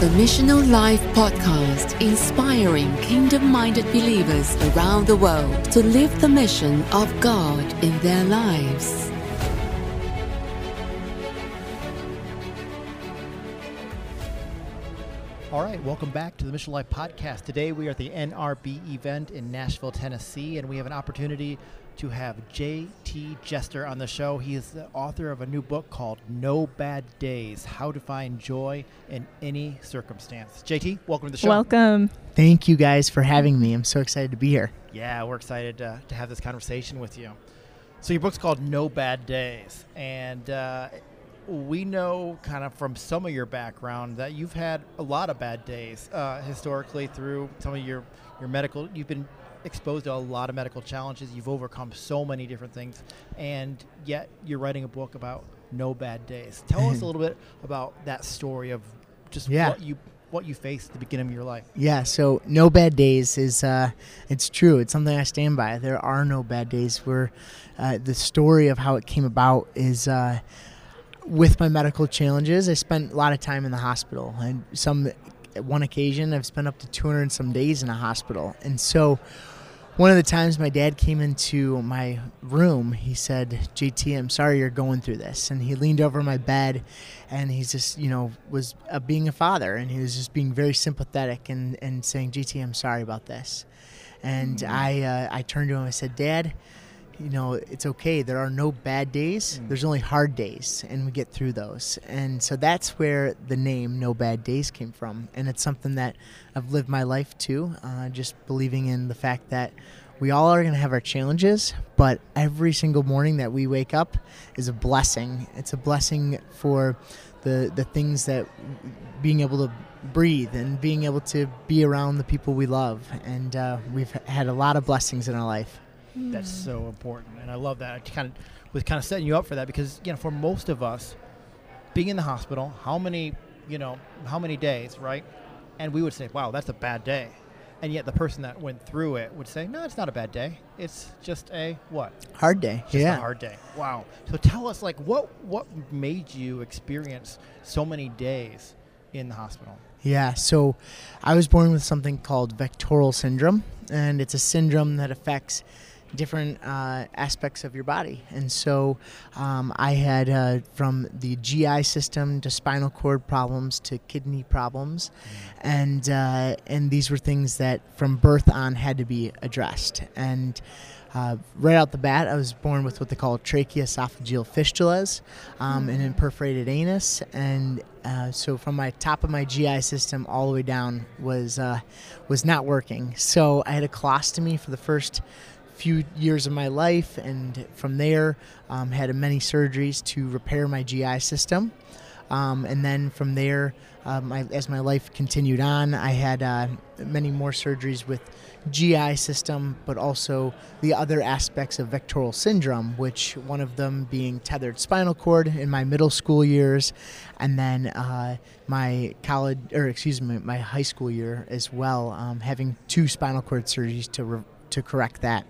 the Missional Life podcast, inspiring kingdom minded believers around the world to live the mission of God in their lives. All right, welcome back to the Mission Life podcast. Today we are at the NRB event in Nashville, Tennessee, and we have an opportunity to have JT Jester on the show. He is the author of a new book called No Bad Days How to Find Joy in Any Circumstance. JT, welcome to the show. Welcome. Thank you guys for having me. I'm so excited to be here. Yeah, we're excited uh, to have this conversation with you. So, your book's called No Bad Days, and uh, we know kind of from some of your background that you've had a lot of bad days uh, historically through some of your, your medical you've been exposed to a lot of medical challenges you've overcome so many different things and yet you're writing a book about no bad days tell us a little bit about that story of just Yeah. what you what you faced at the beginning of your life Yeah, so no bad days is uh, it's true. It's something I stand by. There are no bad days. Where uh, the story of how it came about is uh, with my medical challenges. I spent a lot of time in the hospital, and some at one occasion I've spent up to 200 and some days in a hospital. And so, one of the times my dad came into my room, he said, "JT, I'm sorry you're going through this." And he leaned over my bed, and he's just, you know, was uh, being a father, and he was just being very sympathetic and and saying, "JT, I'm sorry about this." And I uh, I turned to him. And I said, "Dad." You know, it's okay. There are no bad days. There's only hard days, and we get through those. And so that's where the name No Bad Days came from. And it's something that I've lived my life to, uh, just believing in the fact that we all are going to have our challenges, but every single morning that we wake up is a blessing. It's a blessing for the, the things that being able to breathe and being able to be around the people we love. And uh, we've had a lot of blessings in our life. That's mm. so important, and I love that. I kind of was kind of setting you up for that because you know, for most of us, being in the hospital, how many, you know, how many days, right? And we would say, "Wow, that's a bad day," and yet the person that went through it would say, "No, it's not a bad day. It's just a what? Hard day. Just yeah. a hard day." Wow. So tell us, like, what what made you experience so many days in the hospital? Yeah, so I was born with something called VACTERL syndrome, and it's a syndrome that affects different uh, aspects of your body. And so um, I had uh, from the GI system to spinal cord problems to kidney problems, and uh, and these were things that from birth on had to be addressed. And uh, right out the bat, I was born with what they call tracheoesophageal fistulas um, and an imperforate anus. And uh, so from my top of my GI system all the way down was uh, was not working. So I had a colostomy for the first few years of my life, and from there um, had many surgeries to repair my GI system. Um, and then from there, uh, my, as my life continued on, I had uh, many more surgeries with GI system, but also the other aspects of VACTERL syndrome, which one of them being tethered spinal cord in my middle school years, and then uh, my college, or excuse me, my high school year as well, um, having two spinal cord surgeries to re- to correct that.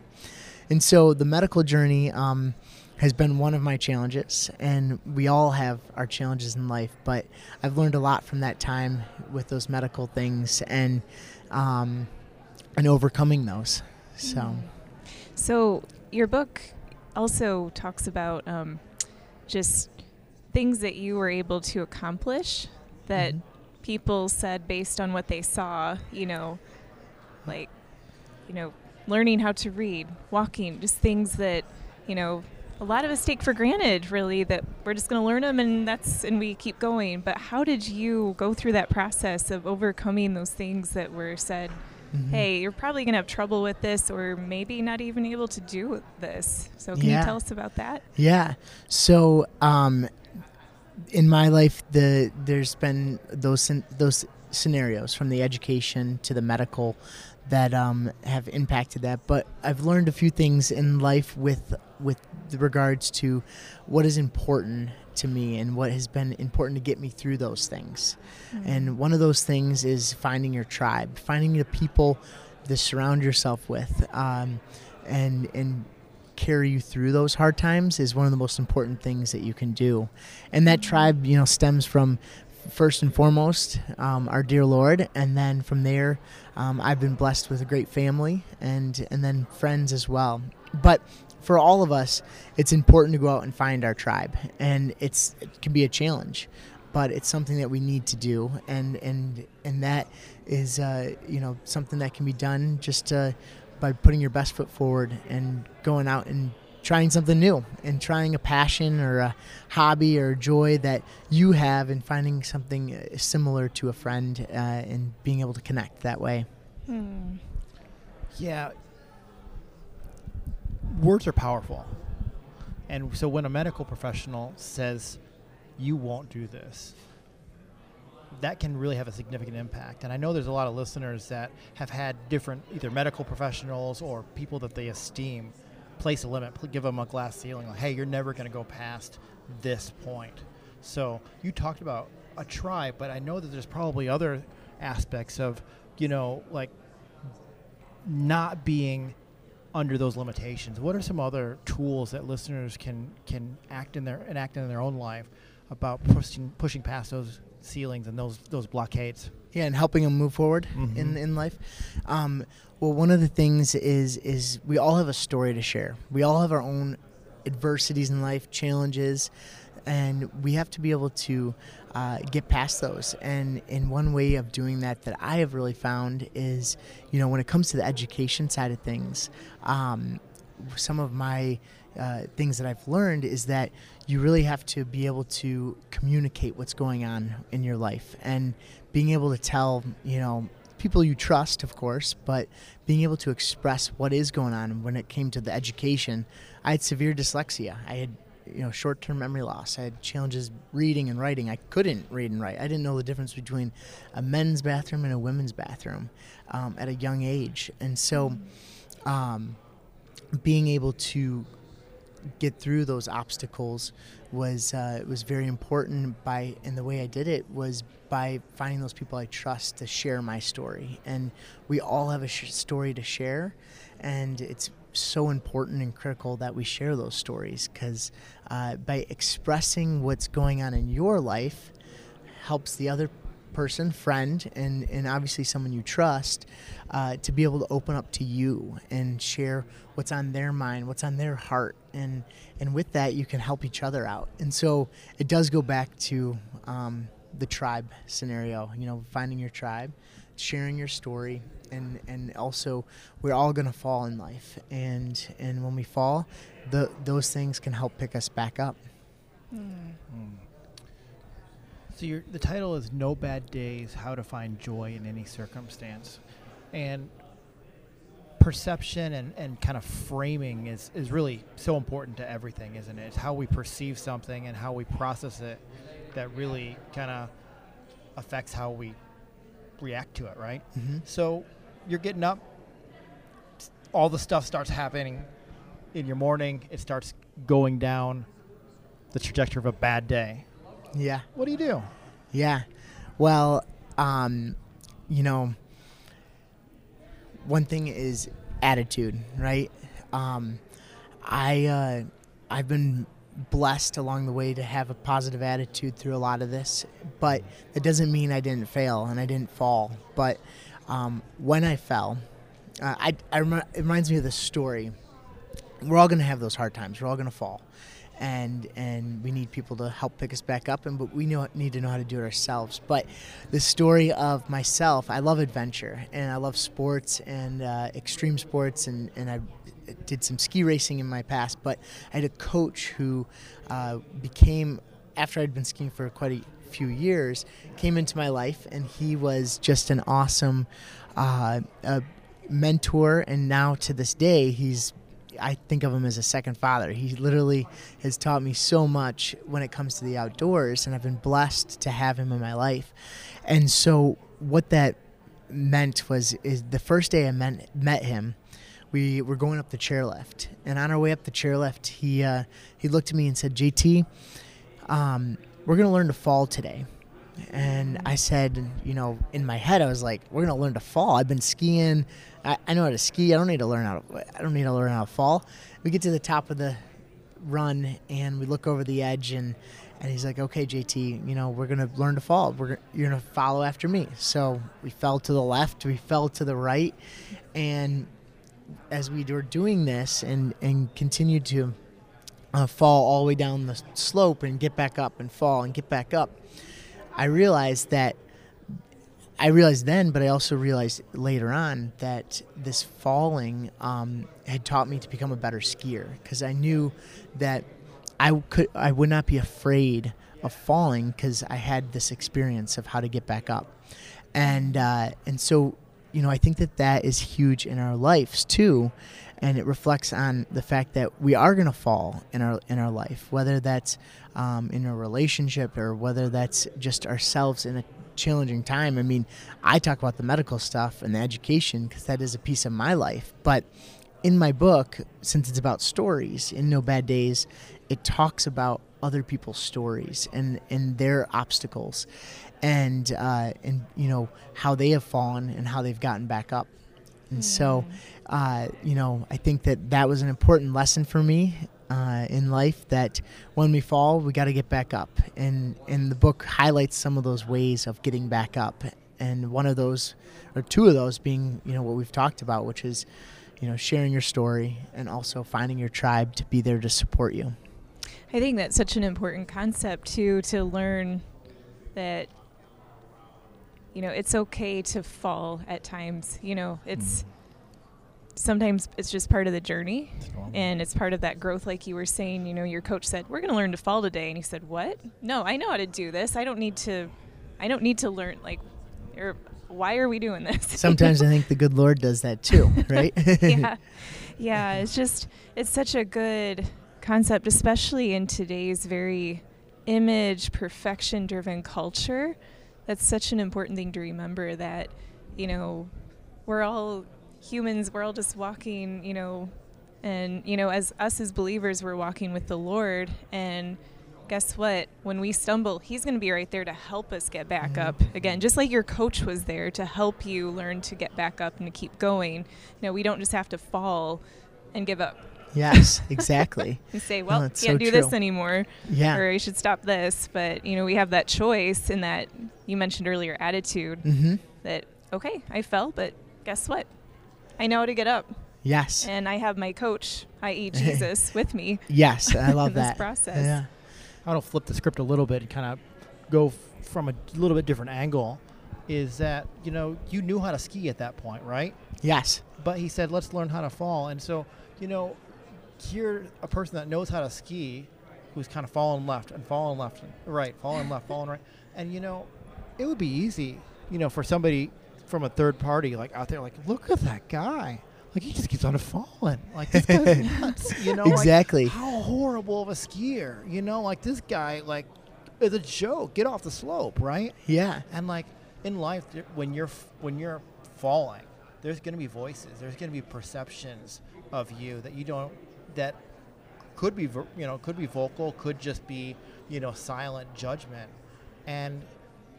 And so the medical journey um, has been one of my challenges, and we all have our challenges in life. But I've learned a lot from that time with those medical things and um, and overcoming those. So So your book also talks about um, just things that you were able to accomplish that Mhm. people said based on what they saw. You know, like you know, learning how to read, walking, just things that you know. A lot of us take for granted, really, that we're just going to learn them and that's and we keep going. But how did you go through that process of overcoming those things that were said mhm. hey, you're probably going to have trouble with this or maybe not even able to do this. So, can Yeah. you tell us about that? Yeah. So, um, in my life, the there's been those those scenarios from the education to the medical that um, have impacted that. But I've learned a few things in life with with regards to what is important to me and what has been important to get me through those things. And one of those things is finding your tribe, finding the people to surround yourself with, um, and and carry you through those hard times is one of the most important things that you can do. And that tribe, you know, stems from first and foremost, um, our dear Lord, and then from there, um, I've been blessed with a great family and and then friends as well. But for all of us, it's important to go out and find our tribe, and it's it can be a challenge, but it's something that we need to do, and and and that is uh, you know something that can be done just uh, by putting your best foot forward and going out and trying something new and trying a passion or a hobby or joy that you have and finding something uh, similar to a friend uh, and being able to connect that way. Hmm. Yeah. Words are powerful. And so when a medical professional says, you won't do this, that can really have a significant impact. And I know there's a lot of listeners that have had different, either medical professionals or people that they esteem, place a limit, give them a glass ceiling, like, hey, you're never going to go past this point. So you talked about a tribe, but I know that there's probably other aspects of, you know, like not being under those limitations. What are some other tools that listeners can can act in their enact in their own life about pushing pushing past those ceilings and those those blockades? Yeah, and helping them move forward Mhm. in in life. Um, well, one of the things is is we all have a story to share. We all have our own adversities in life, challenges, and we have to be able to uh, get past those. And in one way of doing that that I have really found is, you know, when it comes to the education side of things, um, some of my uh, things that I've learned is that you really have to be able to communicate what's going on in your life and being able to tell, you know, people you trust, of course, but being able to express what is going on when it came to the education. I had severe dyslexia. I had you know short-term memory loss. I had challenges reading and writing. I couldn't read and write. I didn't know the difference between a men's bathroom and a women's bathroom um, at a young age, and so um, being able to get through those obstacles was uh, was very important. By and the way I did it was by finding those people I trust to share my story. And we all have a sh- story to share, and it's so important and critical that we share those stories because uh, by expressing what's going on in your life helps the other person, friend, and, and obviously someone you trust uh, to be able to open up to you and share what's on their mind, what's on their heart. And, and with that, you can help each other out. And so it does go back to um, the tribe scenario, you know, finding your tribe, sharing your story. And, and also, we're all going to fall in life. And, and when we fall, the, those things can help pick us back up. So your, the title is No Bad Days How to Find Joy in Any Circumstance. And perception and, and kind of framing is, is really so important to everything, isn't it? It's how we perceive something and how we process it that really kind of affects how we react to it, right? Mhm. So you're getting up, all the stuff starts happening in your morning, it starts going down the trajectory of a bad day. Yeah. What do you do? Yeah. Well, um, you know, one thing is attitude, right? Um, I uh, I've been blessed along the way to have a positive attitude through a lot of this, but it doesn't mean I didn't fail and I didn't fall. But um, when I fell, uh, I, I remi- it reminds me of this story. We're all going to have those hard times. We're all going to fall, and and we need people to help pick us back up. And but we know need to know how to do it ourselves. But the story of myself, I love adventure and I love sports and uh, extreme sports, and and I did some ski racing in my past. But I had a coach who uh, became after I'd been skiing for quite a few years, came into my life, and he was just an awesome uh, mentor. And now to this day, he's I think of him as a second father. He literally has taught me so much when it comes to the outdoors, and I've been blessed to have him in my life. And so, what that meant was, is the first day I met, met him, we were going up the chairlift, and on our way up the chairlift, he uh, he looked at me and said, "JT, um, we're gonna learn to fall today." And I said, you know, in my head, I was like, "We're gonna learn to fall." I've been skiing. I, I know how to ski. I don't need to learn how. To, I don't need to learn how to fall. We get to the top of the run, and we look over the edge, and and he's like, "Okay, JT, you know, we're gonna learn to fall. We're you're gonna follow after me." So we fell to the left, we fell to the right, and as we were doing this, and and continued to uh, fall all the way down the slope and get back up and fall and get back up, I realized that I realized then, but I also realized later on that this falling um, had taught me to become a better skier. Because I knew that I could I would not be afraid of falling because I had this experience of how to get back up, and uh, and so you know I think that that is huge in our lives too, and it reflects on the fact that we are going to fall in our in our life, whether that's um, in a relationship or whether that's just ourselves in a challenging time. I mean, I talk about the medical stuff and the education because that is a piece of my life. But in my book, since it's about stories, in No Bad Days, it talks about other people's stories and, and their obstacles and uh, and you know how they have fallen and how they've gotten back up. And so, uh, you know, I think that that was an important lesson for me uh, in life that when we fall, we got to get back up. And, and the book highlights some of those ways of getting back up. And one of those, or two of those, being, you know, what we've talked about, which is, you know, sharing your story and also finding your tribe to be there to support you. I think that's such an important concept too to learn that you know it's okay to fall at times. You know, it's mm-hmm. sometimes it's just part of the journey and it's part of that growth like you were saying you know your coach said we're going to learn to fall today and he said what? No i know how to do this. I don't need to i don't need to learn like or why are we doing this? Sometimes I think the good Lord does that too, right? yeah yeah it's just it's such a good concept especially in today's very image perfection driven culture that's such an important thing to remember that you know we're all humans we're all just walking you know and you know as us as believers we're walking with the lord and guess what? When we stumble he's going to be right there to help us get back mm-hmm. up. Again just like your coach was there to help you learn to get back up and to keep going. No we don't just have to fall and give up yes, exactly. you say well that's can't so do this anymore Yeah. or you should stop this but you know we have that choice in that you mentioned earlier attitude hmm that okay i fell but guess what i know how to get up Yes. and I have my coach, i.e., Jesus, with me. Yes, I love in this that. process. Yeah. I want to flip the script a little bit and kind of go f- from a little bit different angle. Is that you know you knew how to ski at that point, right? Yes. But he said, let's learn how to fall. And so, you know, you're a person that knows how to ski who's kind of falling left and falling left and right, falling left, falling right. And, you know, it would be easy, you know, for somebody from a third party, like out there, like, look at that guy. Like, he just keeps on falling. Like, this guy's nuts, you know? like, Exactly. how horrible of a skier, you know? Like, this guy, like, is a joke. Get off the slope, right? Yeah. And like in life, when you're when you're falling, there's going to be voices. There's going to be perceptions of you that you don't that could be you know could be vocal, could just be you know silent judgment, and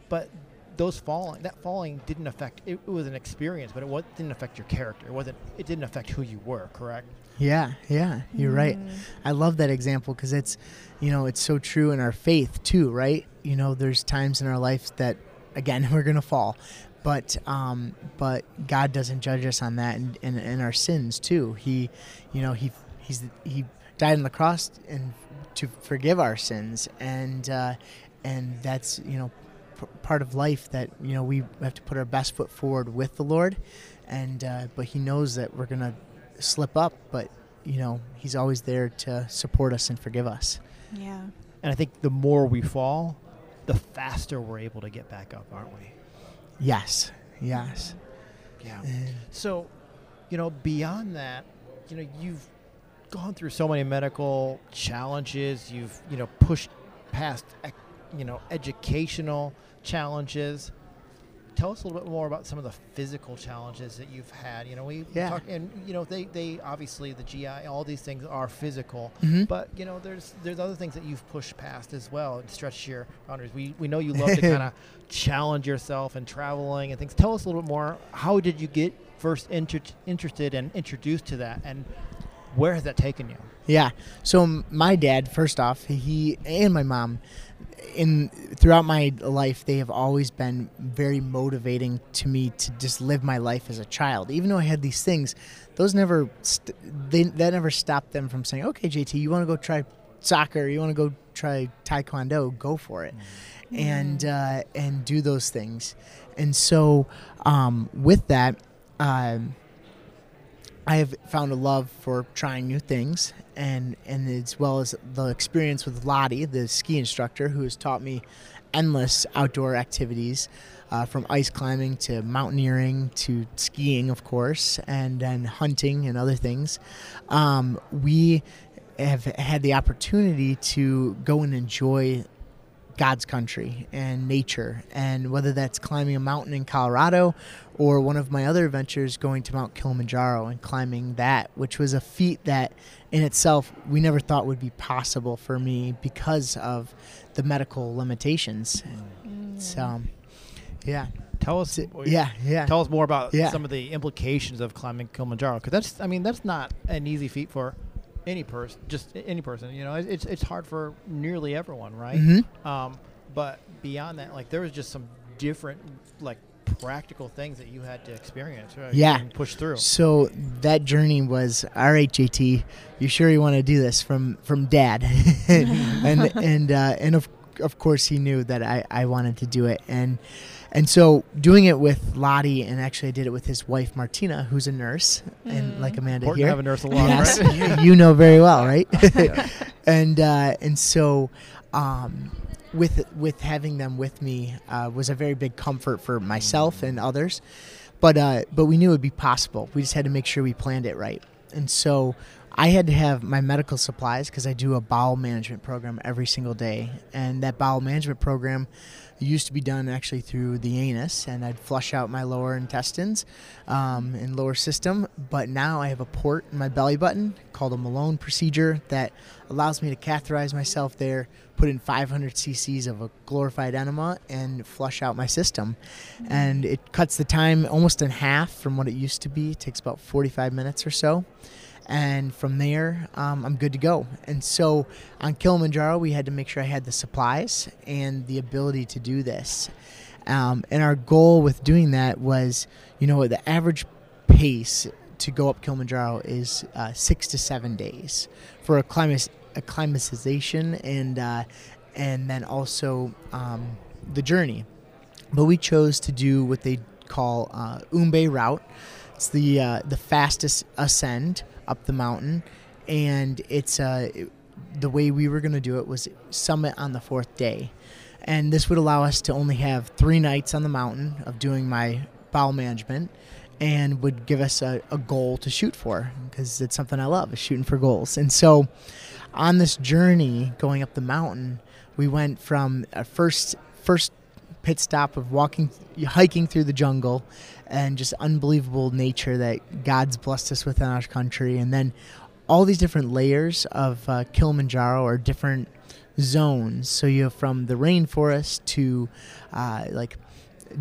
but those falling that falling didn't affect it, it was an experience, but it wa- didn't affect your character. It wasn't it didn't affect who you were. Correct. Yeah, yeah, you're right. Mm. I love that example because it's, you know, it's so true in our faith too, right? You know, there's times in our lives that, again, we're gonna fall, but um, but God doesn't judge us on that and, and, and our sins too. He, you know, he he's he died on the cross and to forgive our sins and uh, and that's you know p- part of life that you know we have to put our best foot forward with the Lord, and uh, but He knows that we're gonna slip up, but you know He's always there to support us and forgive us. Yeah. And I think the more we fall, the faster we're able to get back up, aren't we? Yes, yes. Yeah. And- So, you know, beyond that, you know, you've gone through so many medical challenges. You've, you know, pushed past, you know, educational challenges. Tell us a little bit more about some of the physical challenges that you've had. You know, we Yeah. talk, and you know, they, they obviously the GI, all these things are physical, Mhm. but you know, there's there's other things that you've pushed past as well and stretched your boundaries. We we know you love to kind of challenge yourself and traveling and things. Tell us a little bit more. How did you get first inter- interested and introduced to that, and where has that taken you? Yeah. So my dad, first off, he and my mom, in throughout my life, they have always been very motivating to me to just live my life as a child. Even though I had these things, those never st- they that never stopped them from saying, "Okay, JT, you want to go try soccer? You want to go try taekwondo? Go for it." And uh, and do those things, and so um, with that, um, I have found a love for trying new things, and and as well as the experience with Lottie, the ski instructor, who has taught me endless outdoor activities, uh, from ice climbing to mountaineering to skiing, of course, and then hunting and other things. Um, we have had the opportunity to go and enjoy God's country and nature. And whether that's climbing a mountain in Colorado or one of my other adventures going to Mount Kilimanjaro and climbing that, which was a feat that in itself we never thought would be possible for me because of the medical limitations. Mm. So, yeah. Tell us, Yeah, yeah. Tell us more about Yeah. some of the implications of climbing Kilimanjaro, because that's, I mean, that's not an easy feat for any person, just any person. You know, it's it's hard for nearly everyone, right? Mhm. Um, but beyond that, like there was just some different, like practical things that you had to experience, right? Yeah. and push through. So that journey was all right, JT. You sure you want to do this from from Dad? and and uh, and of of course he knew that I, I wanted to do it and and so doing it with Lottie and actually I did it with his wife Martina, who's a nurse and like Amanda Important here. to have a nurse along, yes, right? you, you know very well, right? and uh, and so um, with with having them with me uh, was a very big comfort for myself and others. But uh, but we knew it would be possible. We just had to make sure we planned it right. And so I had to have my medical supplies because I do a bowel management program every single day, and that bowel management program used to be done actually through the anus, and I'd flush out my lower intestines um, and lower system. But now I have a port in my belly button called a Malone procedure that allows me to catheterize myself there, put in 500 cc's of a glorified enema, and flush out my system. And it cuts the time almost in half from what it used to be. It takes about 45 minutes or so and from there um, i'm good to go. And so on kilimanjaro we had to make sure i had the supplies and the ability to do this. Um, and our goal with doing that was you know the average pace to go up kilimanjaro is uh, six to seven days for acclimat- acclimatization and uh, and then also um, the journey. But we chose to do what they call uh, Umbwe route. It's the uh, the fastest ascend up the mountain, and it's uh, the way we were going to do it was summit on the fourth day, and this would allow us to only have three nights on the mountain of doing my bowel management, and would give us a, a goal to shoot for because it's something I love is shooting for goals, and so on this journey going up the mountain, we went from a first first pit stop of walking, hiking through the jungle, and just unbelievable nature that God's blessed us with in our country, and then all these different layers of uh, Kilimanjaro or different zones. So you have from the rainforest to uh, like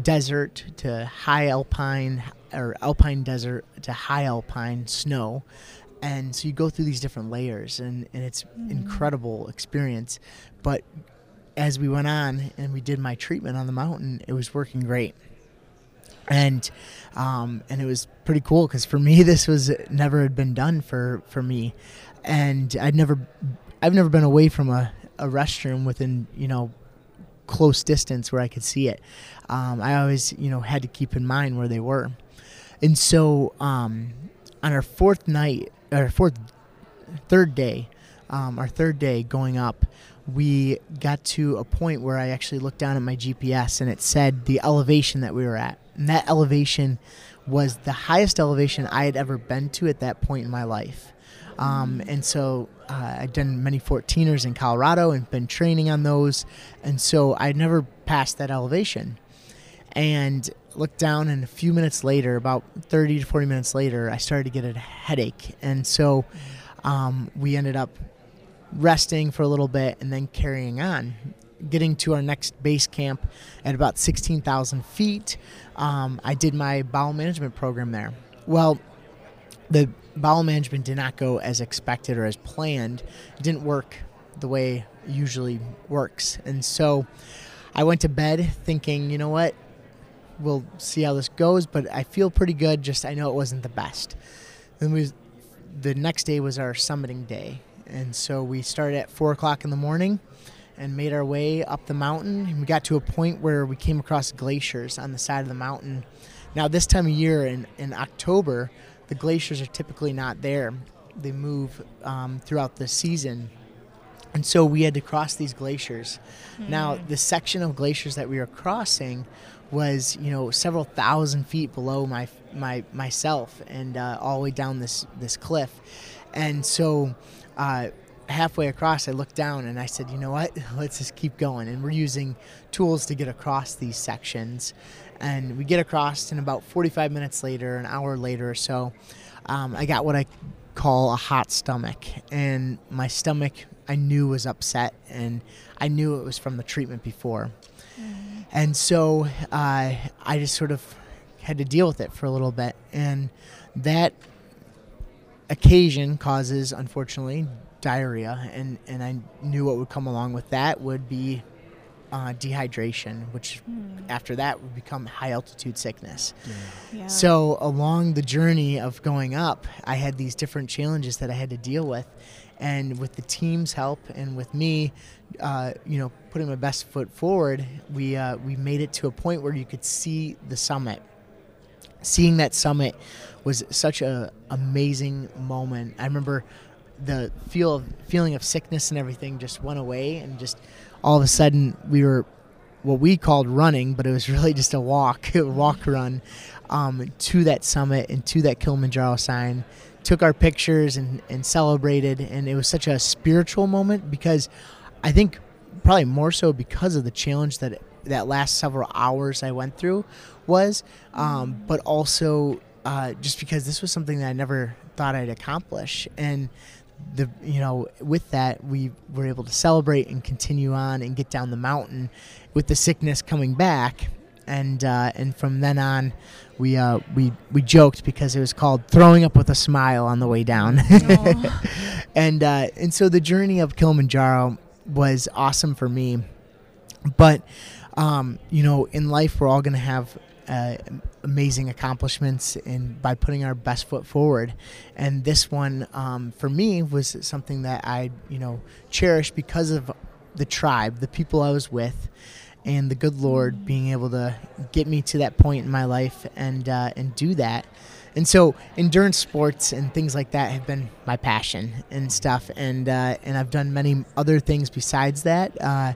desert to high alpine or alpine desert to high alpine snow. And so you go through these different layers, and, and it's incredible experience. But as we went on and we did my treatment on the mountain, it was working great. And um, and it was pretty cool because for me this was never had been done for for me, and I'd never I've never been away from a, a restroom within you know close distance where I could see it. Um, I always you know had to keep in mind where they were, and so um, on our fourth night or fourth third day, um, our third day going up, we got to a point where I actually looked down at my GPS and it said the elevation that we were at. And that elevation was the highest elevation I had ever been to at that point in my life. Um, and so uh, I'd done many 14ers in Colorado and been training on those. And so I'd never passed that elevation. And looked down, and a few minutes later, about 30 to 40 minutes later, I started to get a headache. And so um, we ended up resting for a little bit and then carrying on. Getting to our next base camp at about 16,000 feet, um, I did my bowel management program there. Well, the bowel management did not go as expected or as planned. It didn't work the way usually works. And so I went to bed thinking, you know what? We'll see how this goes, but I feel pretty good. Just I know it wasn't the best. Then we, the next day was our summiting day, and so we started at four o'clock in the morning and made our way up the mountain. And we got to a point where we came across glaciers on the side of the mountain. Now, this time of year in, in October, the glaciers are typically not there. They move um, throughout the season. And so we had to cross these glaciers. Now, the section of glaciers that we were crossing was, you know, several thousand feet below my my myself, and uh, all the way down this this cliff. And so, uh, halfway across, I looked down and I said, you know what? Let's just keep going. And we're using tools to get across these sections. And we get across, and about 45 minutes later, an hour later or so, um, I got what I call a hot stomach. And my stomach, I knew was upset, and I knew it was from the treatment before. And so uh, I just sort of had to deal with it for a little bit. And that occasion causes, unfortunately, diarrhea, and, and I knew what would come along with that would be uh, dehydration, which after that would become high altitude sickness. Yeah. So along the journey of going up, I had these different challenges that I had to deal with, and with the team's help and with me, uh, you know, putting my best foot forward, we uh, we made it to a point where you could see the summit. Seeing that summit was such a amazing moment. I remember the feel of feeling of sickness and everything just went away, and just all of a sudden we were what we called running, but it was really just a walk, a walk run um, to that summit and to that Kilimanjaro sign. Took our pictures and, and celebrated, and it was such a spiritual moment because I think probably more so because of the challenge that that last several hours I went through was, um, but also uh, just because this was something that I never thought I'd accomplish, and the you know with that we were able to celebrate and continue on and get down the mountain with the sickness coming back. And uh, and from then on we uh, we we joked because it was called throwing up with a smile on the way down. And uh, and so the journey of Kilimanjaro was awesome for me. But um, you know in life we're all going to have uh, amazing accomplishments and by putting our best foot forward. And this one um, for me was something that i you know cherished because of the tribe the people i was with and the good lord being able to get me to that point in my life and uh, and do that. And so endurance sports and things like that have been my passion and stuff and uh, and i've done many other things besides that uh,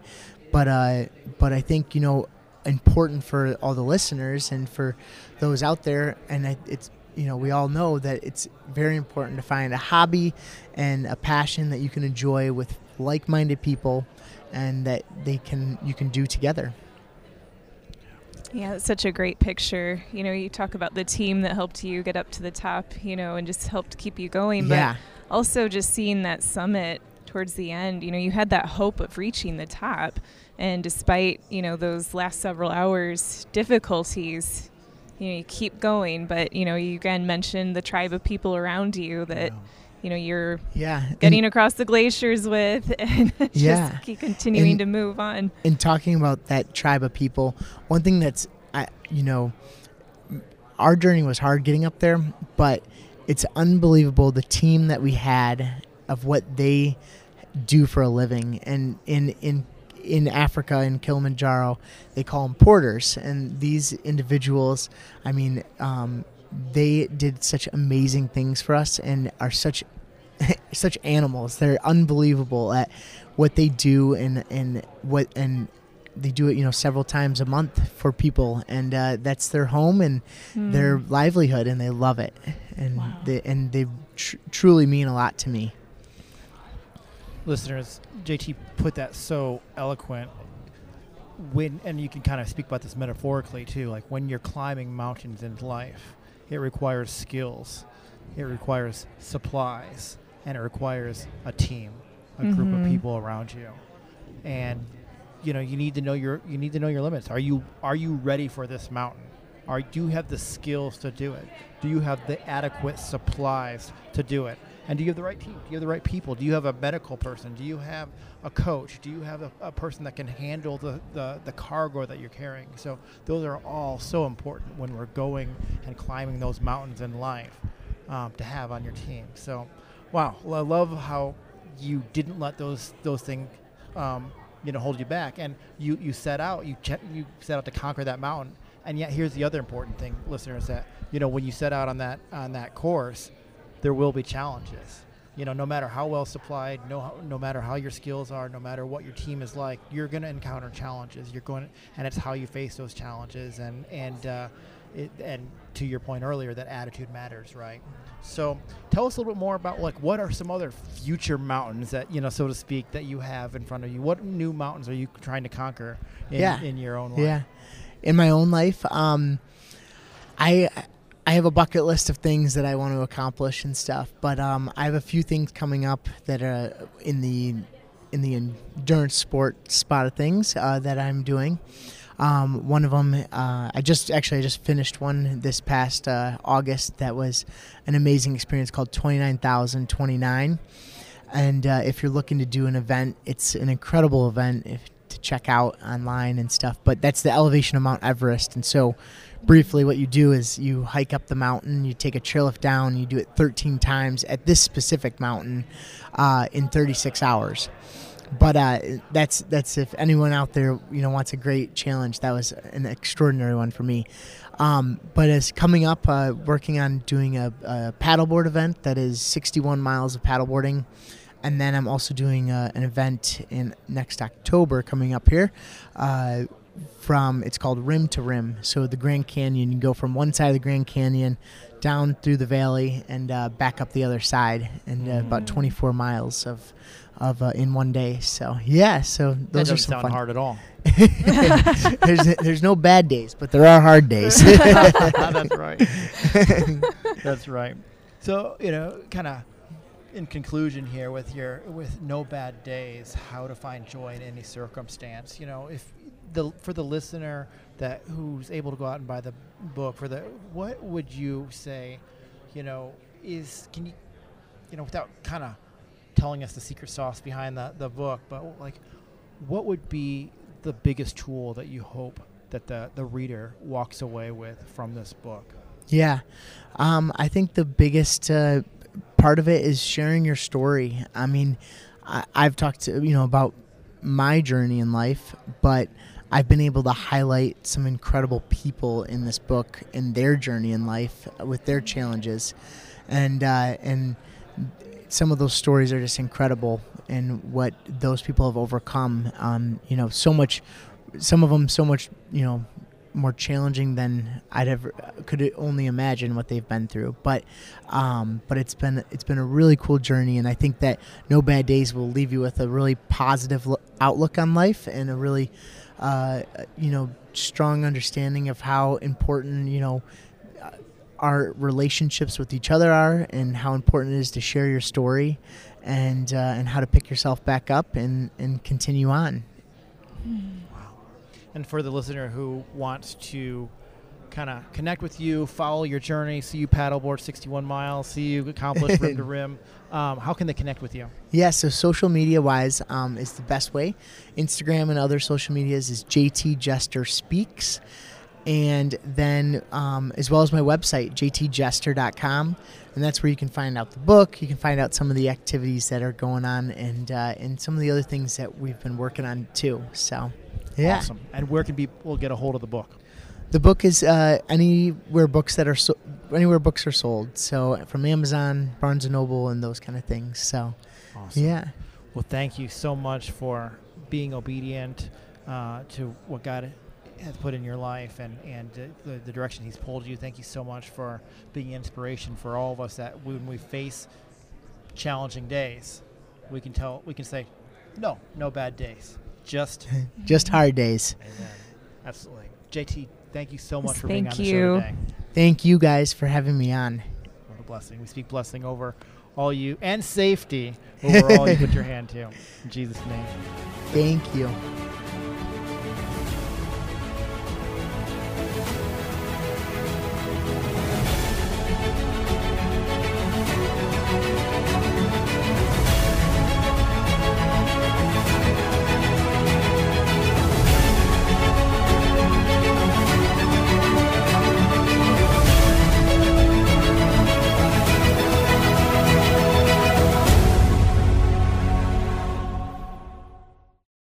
but uh, but i think you know important for all the listeners and for those out there and it's you know we all know that it's very important to find a hobby and a passion that you can enjoy with like-minded people and that they can you can do together Yeah, it's such a great picture. You know, you talk about the team that helped you get up to the top, you know, and just helped keep you going. Yeah. But also just seeing that summit towards the end, you know, you had that hope of reaching the top. And despite, you know, those last several hours difficulties, you know, you keep going. But, you know, you again mentioned the tribe of people around you that, you know, you're yeah and- getting across the glaciers with and just Yeah. keep continuing And- to move on. in talking about that tribe of people, one thing that's, I, you know, our journey was hard getting up there, but it's unbelievable the team that we had of what they do for a living. And in in in Africa in Kilimanjaro, they call them porters, and these individuals, I mean, um, they did such amazing things for us and are such such animals. They're unbelievable at what they do and and what and they do it you know several times a month for people. And uh, that's their home and their livelihood and they love it. And Wow. they and they tr- truly mean a lot to me listeners, JT put that so eloquent. When and you can kind of speak about this metaphorically too. Like when you're climbing mountains in life, it requires skills, it requires supplies, and it requires a team, a group of Mhm. people around you, and you know you need to know your you need to know your limits. Are you are you ready for this mountain? Are do you have the skills to do it? Do you have the adequate supplies to do it? And do you have the right team? Do you have the right people? Do you have a medical person? Do you have a coach? Do you have a, a person that can handle the, the, the cargo that you're carrying? So those are all so important when we're going and climbing those mountains in life um, to have on your team. So, wow, I love how you didn't let those those things um, you know hold you back, and you you set out you che- you set out to conquer that mountain. And yet, here's the other important thing, listeners, that you know when you set out on that on that course, there will be challenges. You know, no matter how well supplied, no no matter how your skills are, no matter what your team is like, you're going to encounter challenges. You're going, and it's how you face those challenges, and and uh, it, and to your point earlier, that attitude matters, right? So, tell us a little bit more about like what are some other future mountains that you know, so to speak, that you have in front of you. What new mountains are you trying to conquer in, Yeah. in your own life? Yeah. In my own life, um, I I have a bucket list of things that I want to accomplish and stuff, but um, I have a few things coming up that are in the in the endurance sport spot of things uh, that I'm doing. Um, one of them, uh, I just actually I just finished one this past uh, August that was an amazing experience called 29,029. And uh, if you're looking to do an event, it's an incredible event if, to check out online and stuff. But that's the elevation of Mount Everest. And so, briefly, what you do is you hike up the mountain, you take a trail chairlift down, you do it 13 times at this specific mountain uh, in 36 hours. But uh, that's that's if anyone out there you know wants a great challenge. That was an extraordinary one for me. Um, but as coming up, uh, working on doing a, a paddleboard event that is 61 miles of paddleboarding, and then I'm also doing uh, an event in next October coming up here. Uh, from it's called Rim to Rim. So the Grand Canyon, you go from one side of the Grand Canyon down through the valley and uh, back up the other side, and uh, about 24 miles of of uh, in one day. So yeah, so That those are doesn't some sound fun. hard at all. there's there's no bad days, but there are hard days. That's right. That's right. So you know, kind of in conclusion here with your with no bad days, how to find joy in any circumstance. You know, if the for the listener that who's able to go out and buy the book for the what would you say? You know, is can you you know without kind of telling us the secret sauce behind the the book, but like what would be the biggest tool that you hope that the, the reader walks away with from this book? Yeah, um, I think the biggest uh, part of it is sharing your story. I mean, I, I've talked to you know about my journey in life, but I've been able to highlight some incredible people in this book and their journey in life with their challenges, and uh, and some of those stories are just incredible and what those people have overcome. Um, you know, so much, some of them so much, you know, more challenging than I'd ever could only imagine what they've been through. But, um, but it's been it's been a really cool journey, and I think that no bad days will leave you with a really positive lo- outlook on life and a really, uh, you know, strong understanding of how important you know our relationships with each other are and how important it is to share your story and uh, and how to pick yourself back up and, and continue on. Wow. And for the listener who wants to kind of connect with you, follow your journey, see you paddleboard 61 miles, see you accomplish rim to rim, um, how can they connect with you? Yeah, so social media wise um, is the best way. Instagram and other social medias is JT Jester Speaks. And then, um, as well as my website, jtjester.com. And that's where you can find out the book. You can find out some of the activities that are going on and, uh, and some of the other things that we've been working on too. So, yeah. Awesome. And where can people get a hold of the book? The book is uh, anywhere books that are so, anywhere books are sold. So from Amazon, Barnes and Noble, and those kind of things. So Awesome. yeah, Well, thank you so much for being obedient uh, to what God has put in your life and, and uh, the, the direction He's pulled you. Thank you so much for being inspiration for all of us that when we face challenging days, we can tell, we can say, no, no bad days. Just just hard days. Amen. Absolutely. JT, thank you so much Yes, for being on thank the you. show today. Thank you guys for having me on. What a blessing. We speak blessing over all you and safety over all you put your hand to. In Jesus' name. Thank you.